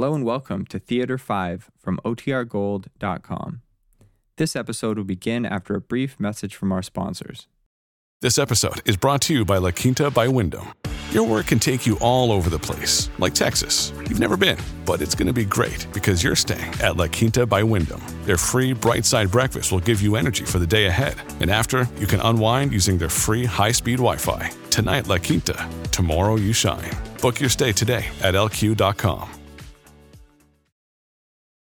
Hello and welcome to Theater 5 from OTRGold.com. This episode will begin after a brief message from our sponsors. This episode is brought to you by La Quinta by Wyndham. Your work can take you all over the place, like Texas. You've never been, but it's going to be great because you're staying at La Quinta by Wyndham. Their free bright side breakfast will give you energy for the day ahead. And after, you can unwind using their free high speed Wi Fi. Tonight, La Quinta. Tomorrow, you shine. Book your stay today at lq.com.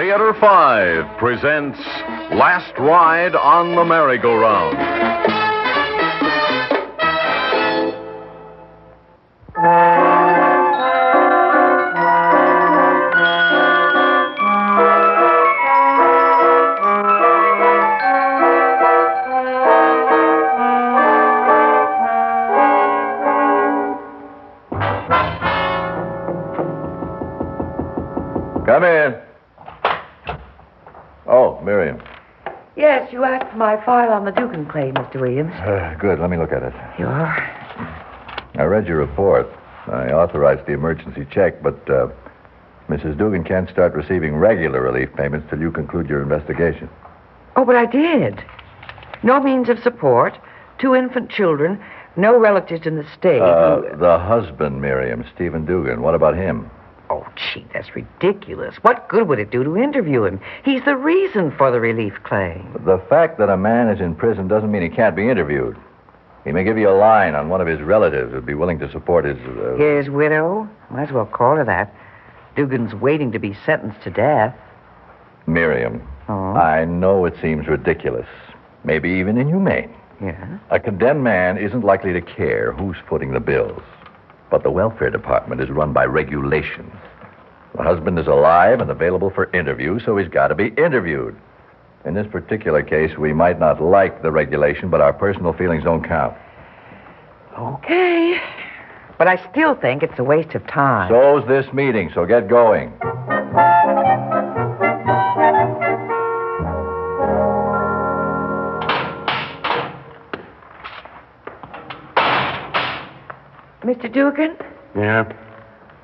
Theater 5 presents Last Ride on the Merry-Go-Round. My file on the Dugan claim, Mr. Williams. Uh, good. Let me look at it. You are? I read your report. I authorized the emergency check, but uh, Mrs. Dugan can't start receiving regular relief payments till you conclude your investigation. Oh, but I did. No means of support, two infant children, no relatives in the state. Uh, the husband, Miriam, Stephen Dugan. What about him? Oh, gee, that's ridiculous. What good would it do to interview him? He's the reason for the relief claim. The fact that a man is in prison doesn't mean he can't be interviewed. He may give you a line on one of his relatives who'd be willing to support his. Uh, His widow? Might as well call her that. Dugan's waiting to be sentenced to death. Miriam. Oh? I know it seems ridiculous, maybe even inhumane. Yeah? A condemned man isn't likely to care who's footing the bills. But the welfare department is run by regulations. The husband is alive and available for interview, so he's got to be interviewed. In this particular case, we might not like the regulation, but our personal feelings don't count. Okay. But I still think it's a waste of time. So's this meeting, so get going. Mr. Dugan? Yeah?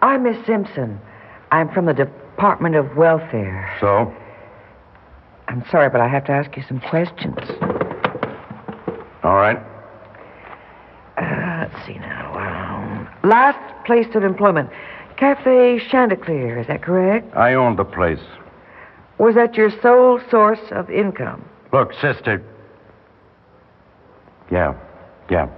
I'm Miss Simpson. I'm from the Department of Welfare. So? I'm sorry, but I have to ask you some questions. All right. Uh, let's see now. Um, last place of employment, Cafe Chanticleer, is that correct? I owned the place. Was that your sole source of income? Look, sister. Yeah. Yeah.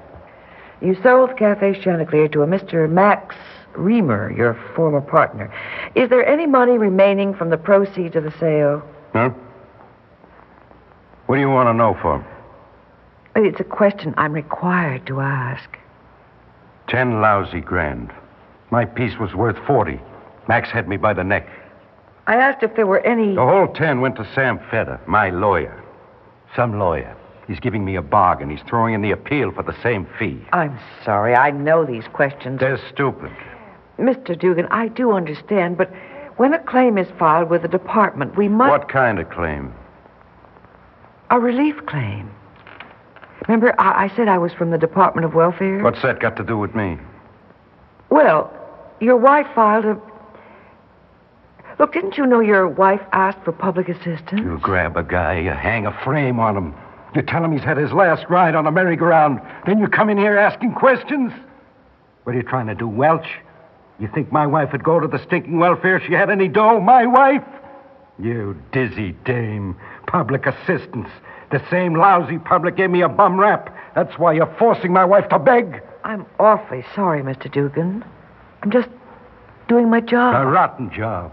You sold Cafe Chanticleer to a Mr. Max Reamer, your former partner. Is there any money remaining from the proceeds of the sale? Huh? What do you want to know for? It's a question I'm required to ask. Ten lousy grand. My piece was worth forty. Max had me by the neck. I asked if there were any. The whole ten went to Sam Feder, my lawyer. Some lawyer. He's giving me a bargain. He's throwing in the appeal for the same fee. I'm sorry, I know these questions. They're stupid. Mr. Dugan, I do understand, but when a claim is filed with the department, we must. What kind of claim? A relief claim. Remember, I, I said I was from the Department of Welfare? What's that got to do with me? Well, your wife filed a. Look, didn't you know your wife asked for public assistance? You grab a guy, you hang a frame on him. You tell him he's had his last ride on a merry-go-round. Then you come in here asking questions? What are you trying to do, Welch? You think my wife would go to the stinking welfare if she had any dough? My wife? You dizzy dame. Public assistance. The same lousy public gave me a bum rap. That's why you're forcing my wife to beg. I'm awfully sorry, Mr. Dugan. I'm just doing my job. A rotten job.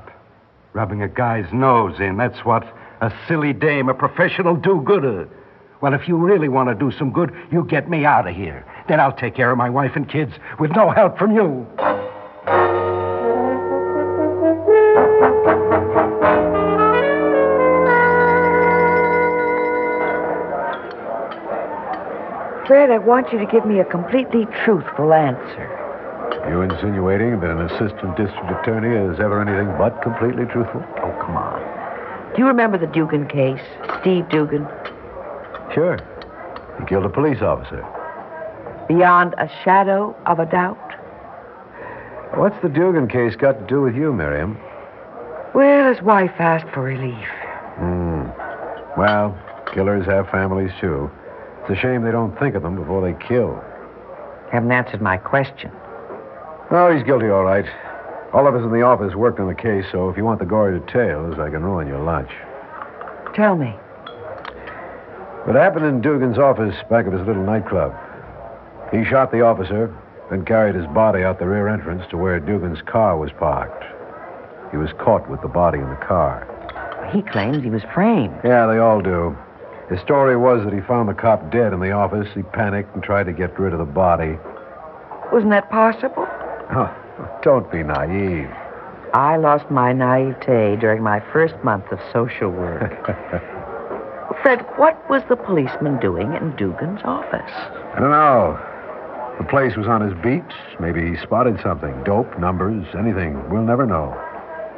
Rubbing a guy's nose in, that's what. A silly dame, a professional do-gooder. Well, if you really want to do some good, you get me out of here. Then I'll take care of my wife and kids with no help from you. Fred, I want you to give me a completely truthful answer. You insinuating that an assistant district attorney is ever anything but completely truthful? Oh, come on. Do you remember the Dugan case? Steve Dugan? Sure. He killed a police officer. Beyond a shadow of a doubt? What's the Dugan case got to do with you, Miriam? Well, his wife asked for relief. Hmm. Well, killers have families, too. It's a shame they don't think of them before they kill. Haven't answered my question. Oh, he's guilty, all right. All of us in the office worked on the case, so if you want the gory details, I can ruin your lunch. Tell me. What happened in Dugan's office back of his little nightclub? He shot the officer, then carried his body out the rear entrance to where Dugan's car was parked. He was caught with the body in the car. He claims he was framed. Yeah, they all do. His story was that he found the cop dead in the office. He panicked and tried to get rid of the body. Wasn't that possible? Oh, don't be naive. I lost my naivete during my first month of social work. Fred, what was the policeman doing in Dugan's office? I don't know. The place was on his beat. Maybe he spotted something. Dope, numbers, anything. We'll never know.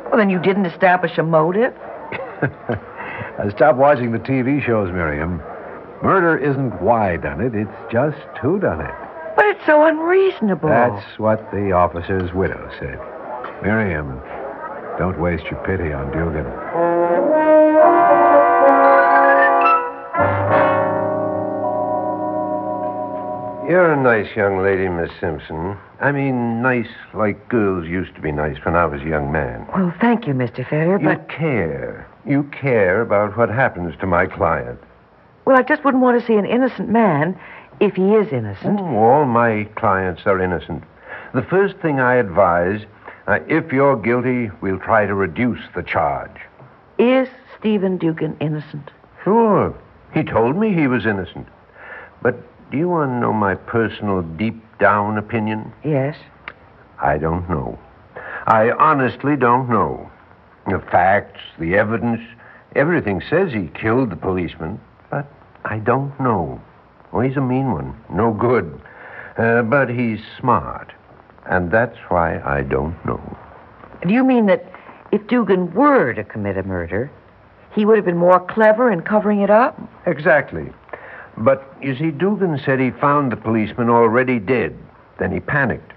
Well, then you didn't establish a motive? I stopped watching the TV shows, Miriam. Murder isn't why done it, it's just who done it. But it's so unreasonable. That's what the officer's widow said. Miriam, don't waste your pity on Dugan. You're a nice young lady, Miss Simpson. I mean, nice like girls used to be nice when I was a young man. Well, thank you, Mr. Fetter, You but. care. You care about what happens to my client. Well, I just wouldn't want to see an innocent man if he is innocent. Oh, all my clients are innocent. The first thing I advise uh, if you're guilty, we'll try to reduce the charge. Is Stephen Dugan innocent? Sure. He told me he was innocent. But do you want to know my personal deep down opinion? Yes. I don't know. I honestly don't know. The facts, the evidence, everything says he killed the policeman, but I don't know. Oh, he's a mean one. No good. Uh, but he's smart. And that's why I don't know. Do you mean that if Dugan were to commit a murder, he would have been more clever in covering it up? Exactly. But you see, Dugan said he found the policeman already dead. Then he panicked.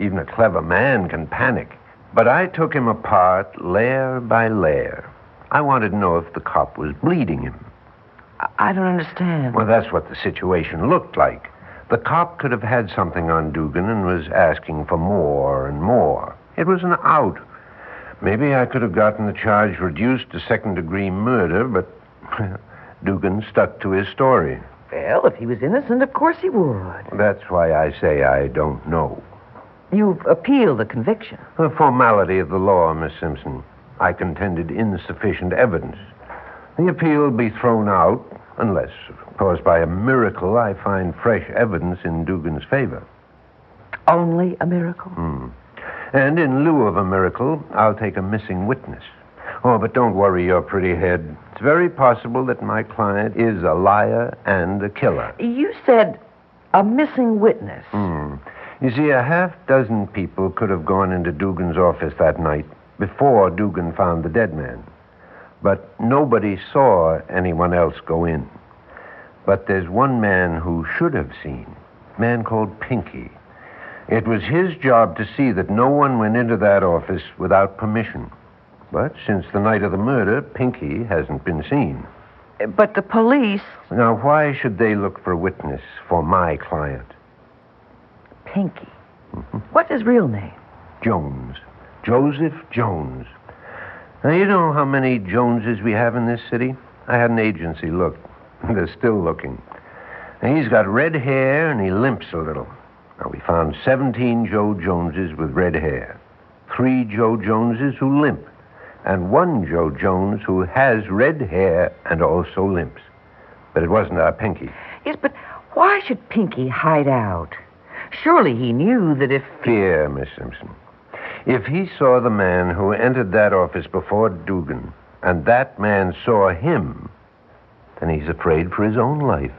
Even a clever man can panic. But I took him apart layer by layer. I wanted to know if the cop was bleeding him. I- don't understand. Well, that's what the situation looked like. The cop could have had something on Dugan and was asking for more and more. It was an out. Maybe I could have gotten the charge reduced to second degree murder, but Dugan stuck to his story. Well, if he was innocent, of course he would. That's why I say I don't know. You've appealed the conviction. The formality of the law, Miss Simpson. I contended insufficient evidence. The appeal will be thrown out unless, of course, by a miracle I find fresh evidence in Dugan's favor. Only a miracle? Hmm. And in lieu of a miracle, I'll take a missing witness. Oh, but don't worry your pretty head. It's very possible that my client is a liar and a killer. You said a missing witness. Hmm. You see, a half dozen people could have gone into Dugan's office that night before Dugan found the dead man. But nobody saw anyone else go in. But there's one man who should have seen, a man called Pinky. It was his job to see that no one went into that office without permission. But since the night of the murder, Pinky hasn't been seen. Uh, but the police. Now, why should they look for a witness for my client? Pinky. Mm-hmm. What's his real name? Jones. Joseph Jones. Now, you know how many Joneses we have in this city? I had an agency look. They're still looking. Now, he's got red hair and he limps a little. Now, we found 17 Joe Joneses with red hair, three Joe Joneses who limp, and one Joe Jones who has red hair and also limps. But it wasn't our Pinky. Yes, but why should Pinky hide out? Surely he knew that if. Fear, Miss Simpson. If he saw the man who entered that office before Dugan, and that man saw him, then he's afraid for his own life.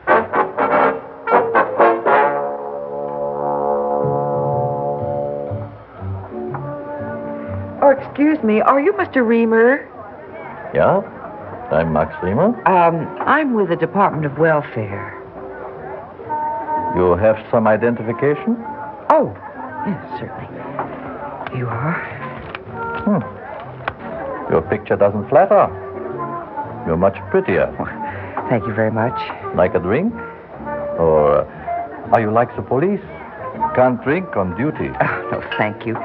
Excuse me. Are you Mr. Reamer? Yeah? I'm Max Riemer. Um, I'm with the Department of Welfare. You have some identification? Oh, yes, certainly. You are? Hmm. Your picture doesn't flatter. You're much prettier. Thank you very much. Like a drink? Or are you like the police? Can't drink on duty. Oh, no, thank you.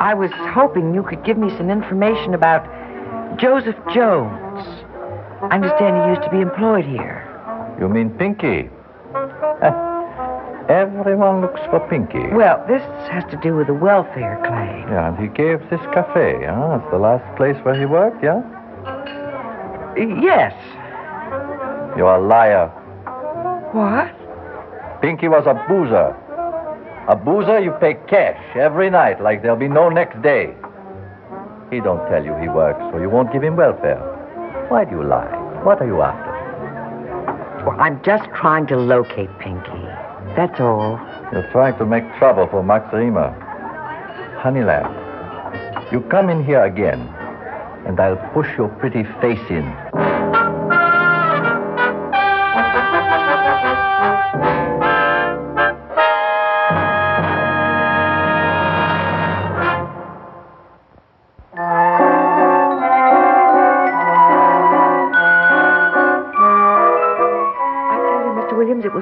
I was hoping you could give me some information about Joseph Jones. I understand he used to be employed here. You mean Pinky? Everyone looks for Pinky. Well, this has to do with a welfare claim. Yeah, and he gave this cafe, huh? It's the last place where he worked, yeah? Yes. You're a liar. What? Pinky was a boozer. A boozer you pay cash every night like there'll be no next day. He don't tell you he works, so you won't give him welfare. Why do you lie? What are you after? Well, I'm just trying to locate Pinky. That's all. You're trying to make trouble for Max Riemer. Honey lamb, you come in here again, and I'll push your pretty face in.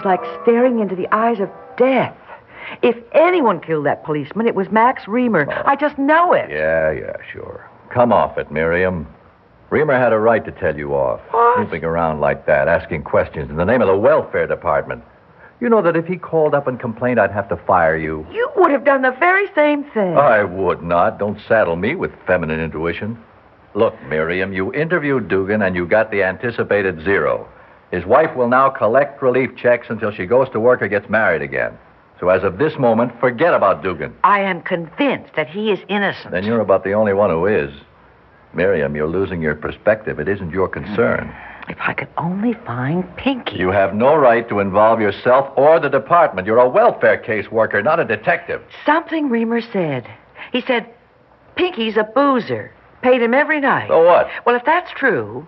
Like staring into the eyes of death. If anyone killed that policeman, it was Max Reamer. I just know it. Yeah, yeah, sure. Come off it, Miriam. Reamer had a right to tell you off. What? Snooping around like that, asking questions in the name of the welfare department. You know that if he called up and complained, I'd have to fire you. You would have done the very same thing. I would not. Don't saddle me with feminine intuition. Look, Miriam, you interviewed Dugan and you got the anticipated zero. His wife will now collect relief checks until she goes to work or gets married again. So as of this moment, forget about Dugan. I am convinced that he is innocent. Then you're about the only one who is. Miriam, you're losing your perspective. It isn't your concern. Mm. If I could only find Pinky. You have no right to involve yourself or the department. You're a welfare caseworker, not a detective. Something Reamer said. He said, Pinky's a boozer. Paid him every night. So what? Well, if that's true,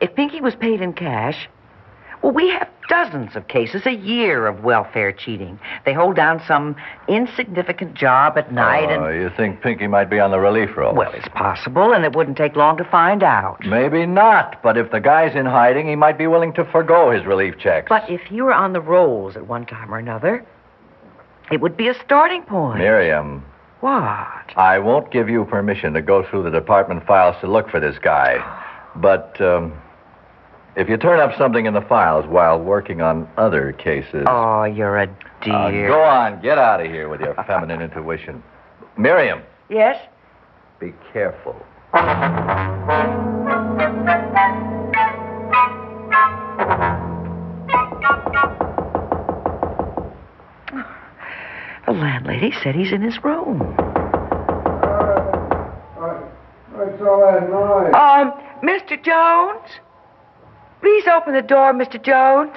if Pinky was paid in cash, well, we have dozens of cases a year of welfare cheating. They hold down some insignificant job at night Oh, and. you think Pinky might be on the relief roll? Well, it's possible, and it wouldn't take long to find out. Maybe not, but if the guy's in hiding, he might be willing to forego his relief checks. But if you were on the rolls at one time or another, it would be a starting point. Miriam, What? I won't give you permission to go through the department files to look for this guy. But um, if you turn up something in the files while working on other cases. Oh, you're a Uh, dear. go on, get out of here with your feminine intuition. Miriam, Yes? be careful. The landlady said he's in his room. What's all that noise? Um, Mr. Jones? Please open the door, Mr. Jones.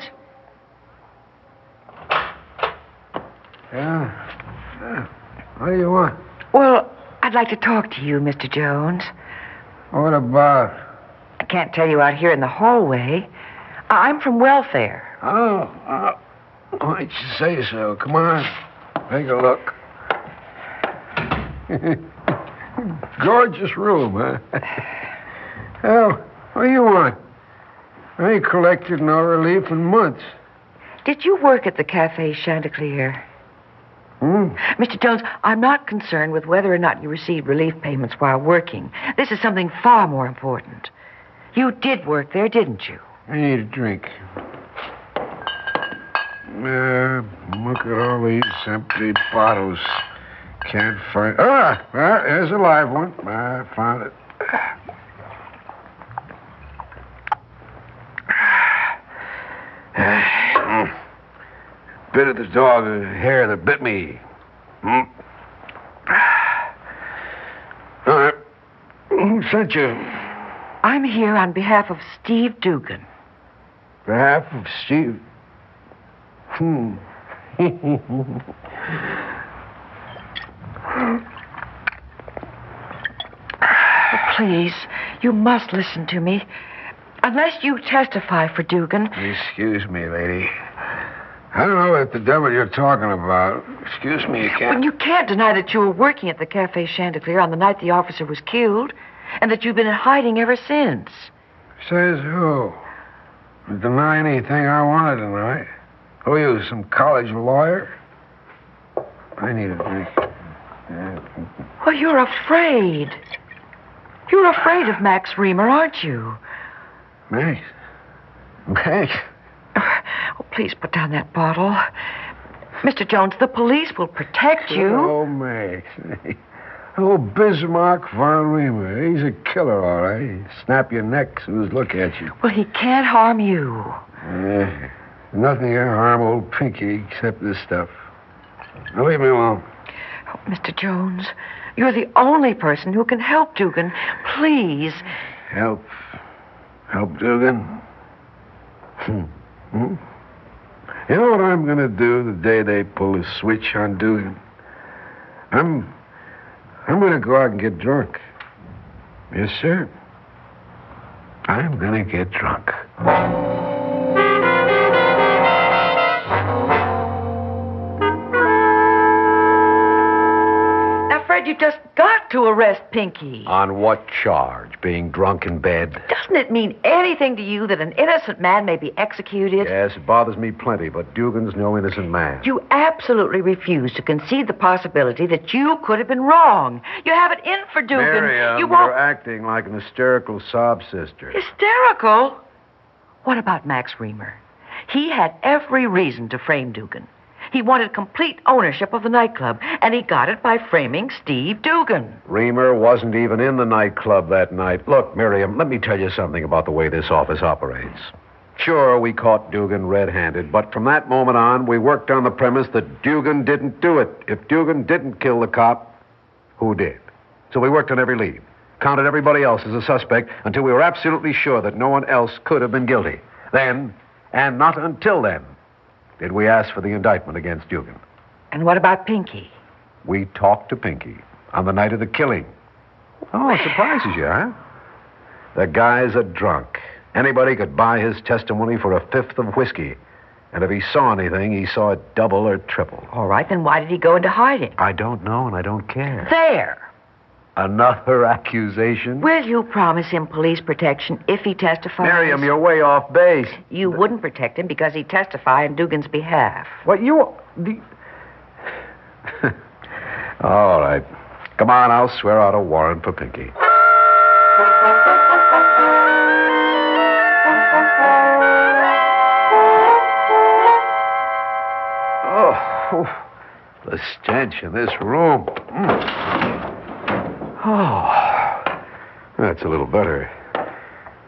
Yeah? Yeah. What do you want? Well, I'd like to talk to you, Mr. Jones. What about? I can't tell you out here in the hallway. I'm from welfare. Oh, uh, why don't you say so? Come on. Take a look. Gorgeous room, huh? Well, what do you want? I ain't collected no relief in months. Did you work at the Cafe Chanticleer? Hmm? Mr. Jones, I'm not concerned with whether or not you received relief payments while working. This is something far more important. You did work there, didn't you? I need a drink. Uh, look at all these empty bottles. Can't find. Ah, well, there's a live one. I found it. Mm. Bit of the dog hair that bit me. Hmm. All right. Who sent you? I'm here on behalf of Steve Dugan. On behalf of Steve. Hmm. please, you must listen to me. Unless you testify for Dugan, Excuse me, lady. I don't know what the devil you're talking about. Excuse me, you can't. Well, you can't deny that you were working at the Cafe Chanticleer on the night the officer was killed, and that you've been in hiding ever since. Says who? Deny anything I want to deny. Who are you, some college lawyer? I need a drink. Well, you're afraid. You're afraid of Max Reamer, aren't you? Max. Max. Oh, please put down that bottle. Mr. Jones, the police will protect you. Oh, Max. Oh, Bismarck von Reamer. He's a killer, all right. He'd snap your neck soon as look at you. Well, he can't harm you. Yeah. Nothing can harm old Pinky except this stuff. Now leave me alone. Oh, Mr. Jones, you're the only person who can help Dugan. Please. Help. Help Dugan. Hmm. Hmm? You know what I'm going to do the day they pull the switch on Dugan? I'm. I'm going to go out and get drunk. Yes, sir. I'm going to get drunk. Now, Fred, you just got to arrest Pinky. On what charge? Being drunk in bed? Doesn't it mean anything to you that an innocent man may be executed? Yes, it bothers me plenty, but Dugan's no innocent man. You absolutely refuse to concede the possibility that you could have been wrong. You have it in for Dugan. Miriam, you you're acting like an hysterical sob sister. Hysterical? What about Max Reamer? He had every reason to frame Dugan. He wanted complete ownership of the nightclub, and he got it by framing Steve Dugan. Reamer wasn't even in the nightclub that night. Look, Miriam, let me tell you something about the way this office operates. Sure, we caught Dugan red handed, but from that moment on, we worked on the premise that Dugan didn't do it. If Dugan didn't kill the cop, who did? So we worked on every lead, counted everybody else as a suspect until we were absolutely sure that no one else could have been guilty. Then, and not until then, did we ask for the indictment against Dugan. And what about Pinky? We talked to Pinky on the night of the killing. Oh, it surprises you, huh? The guy's a drunk. Anybody could buy his testimony for a fifth of whiskey. And if he saw anything, he saw it double or triple. All right, then why did he go into hiding? I don't know, and I don't care. There. Another accusation? Will you promise him police protection if he testifies? Miriam, you're way off base. You wouldn't protect him because he'd testify on Dugan's behalf. What, you. The... All right. Come on, I'll swear out a warrant for Pinky. Oh, the stench in this room. Mm. Oh, that's a little better.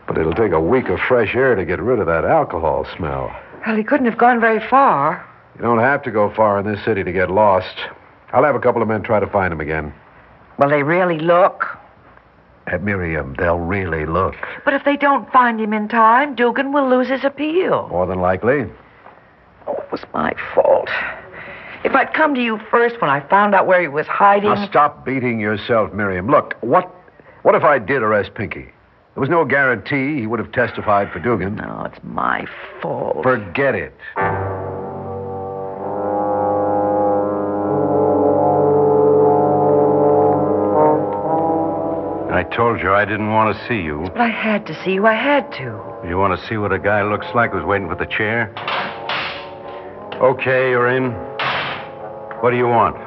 But it'll take a week of fresh air to get rid of that alcohol smell. Well, he couldn't have gone very far. You don't have to go far in this city to get lost. I'll have a couple of men try to find him again. Will they really look? At Miriam, they'll really look. But if they don't find him in time, Dugan will lose his appeal. More than likely. Oh, it was my fault. If I'd come to you first when I found out where he was hiding. Now stop beating yourself, Miriam. Look, what what if I did arrest Pinky? There was no guarantee he would have testified for Dugan. No, it's my fault. Forget it. I told you I didn't want to see you. But I had to see you. I had to. You want to see what a guy looks like who's waiting for the chair? Okay, you're in. What do you want?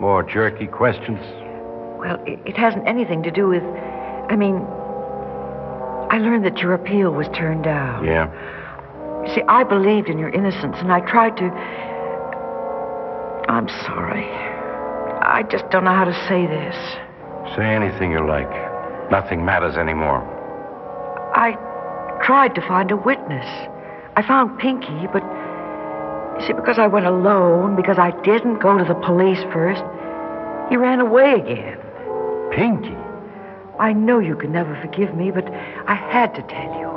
More jerky questions? Well, it, it hasn't anything to do with. I mean, I learned that your appeal was turned down. Yeah. You see, I believed in your innocence, and I tried to. I'm sorry. I just don't know how to say this. Say anything you like. Nothing matters anymore. I tried to find a witness. I found Pinky, but you see, because I went alone, because I didn't go to the police first, he ran away again. Pinky? I know you can never forgive me, but I had to tell you.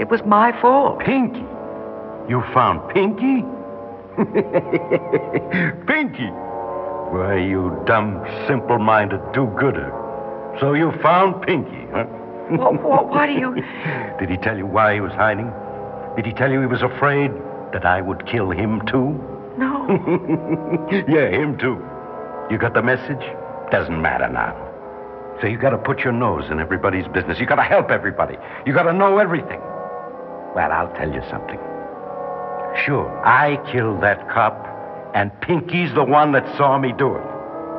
It was my fault. Pinky? You found Pinky? Pinky? Why, you dumb, simple minded do gooder. So you found Pinky, huh? Well, well, why do you. Did he tell you why he was hiding? Did he tell you he was afraid that I would kill him too? No. yeah, him too. You got the message? Doesn't matter now. So you got to put your nose in everybody's business. You got to help everybody. You got to know everything. Well, I'll tell you something. Sure, I killed that cop, and Pinky's the one that saw me do it.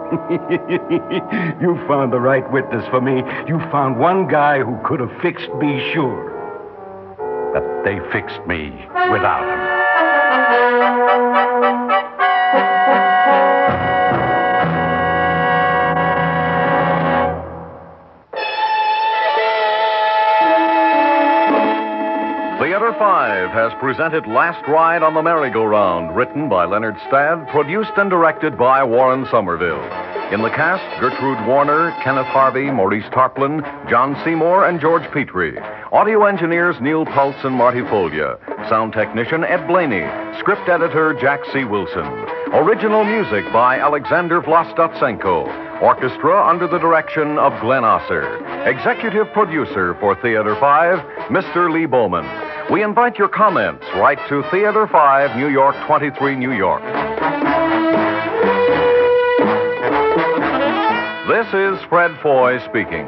you found the right witness for me. You found one guy who could have fixed me, sure. But they fixed me without him. 5 has presented Last Ride on the Merry-Go-Round, written by Leonard Stadd, produced and directed by Warren Somerville. In the cast, Gertrude Warner, Kenneth Harvey, Maurice Tarplin, John Seymour, and George Petrie. Audio engineers Neil Pultz and Marty Folia. Sound technician Ed Blainey. Script editor Jack C. Wilson. Original music by Alexander Vlastotsenko. Orchestra under the direction of Glenn Osser. Executive producer for Theater 5, Mr. Lee Bowman. We invite your comments. Write to Theater 5, New York 23, New York. This is Fred Foy speaking.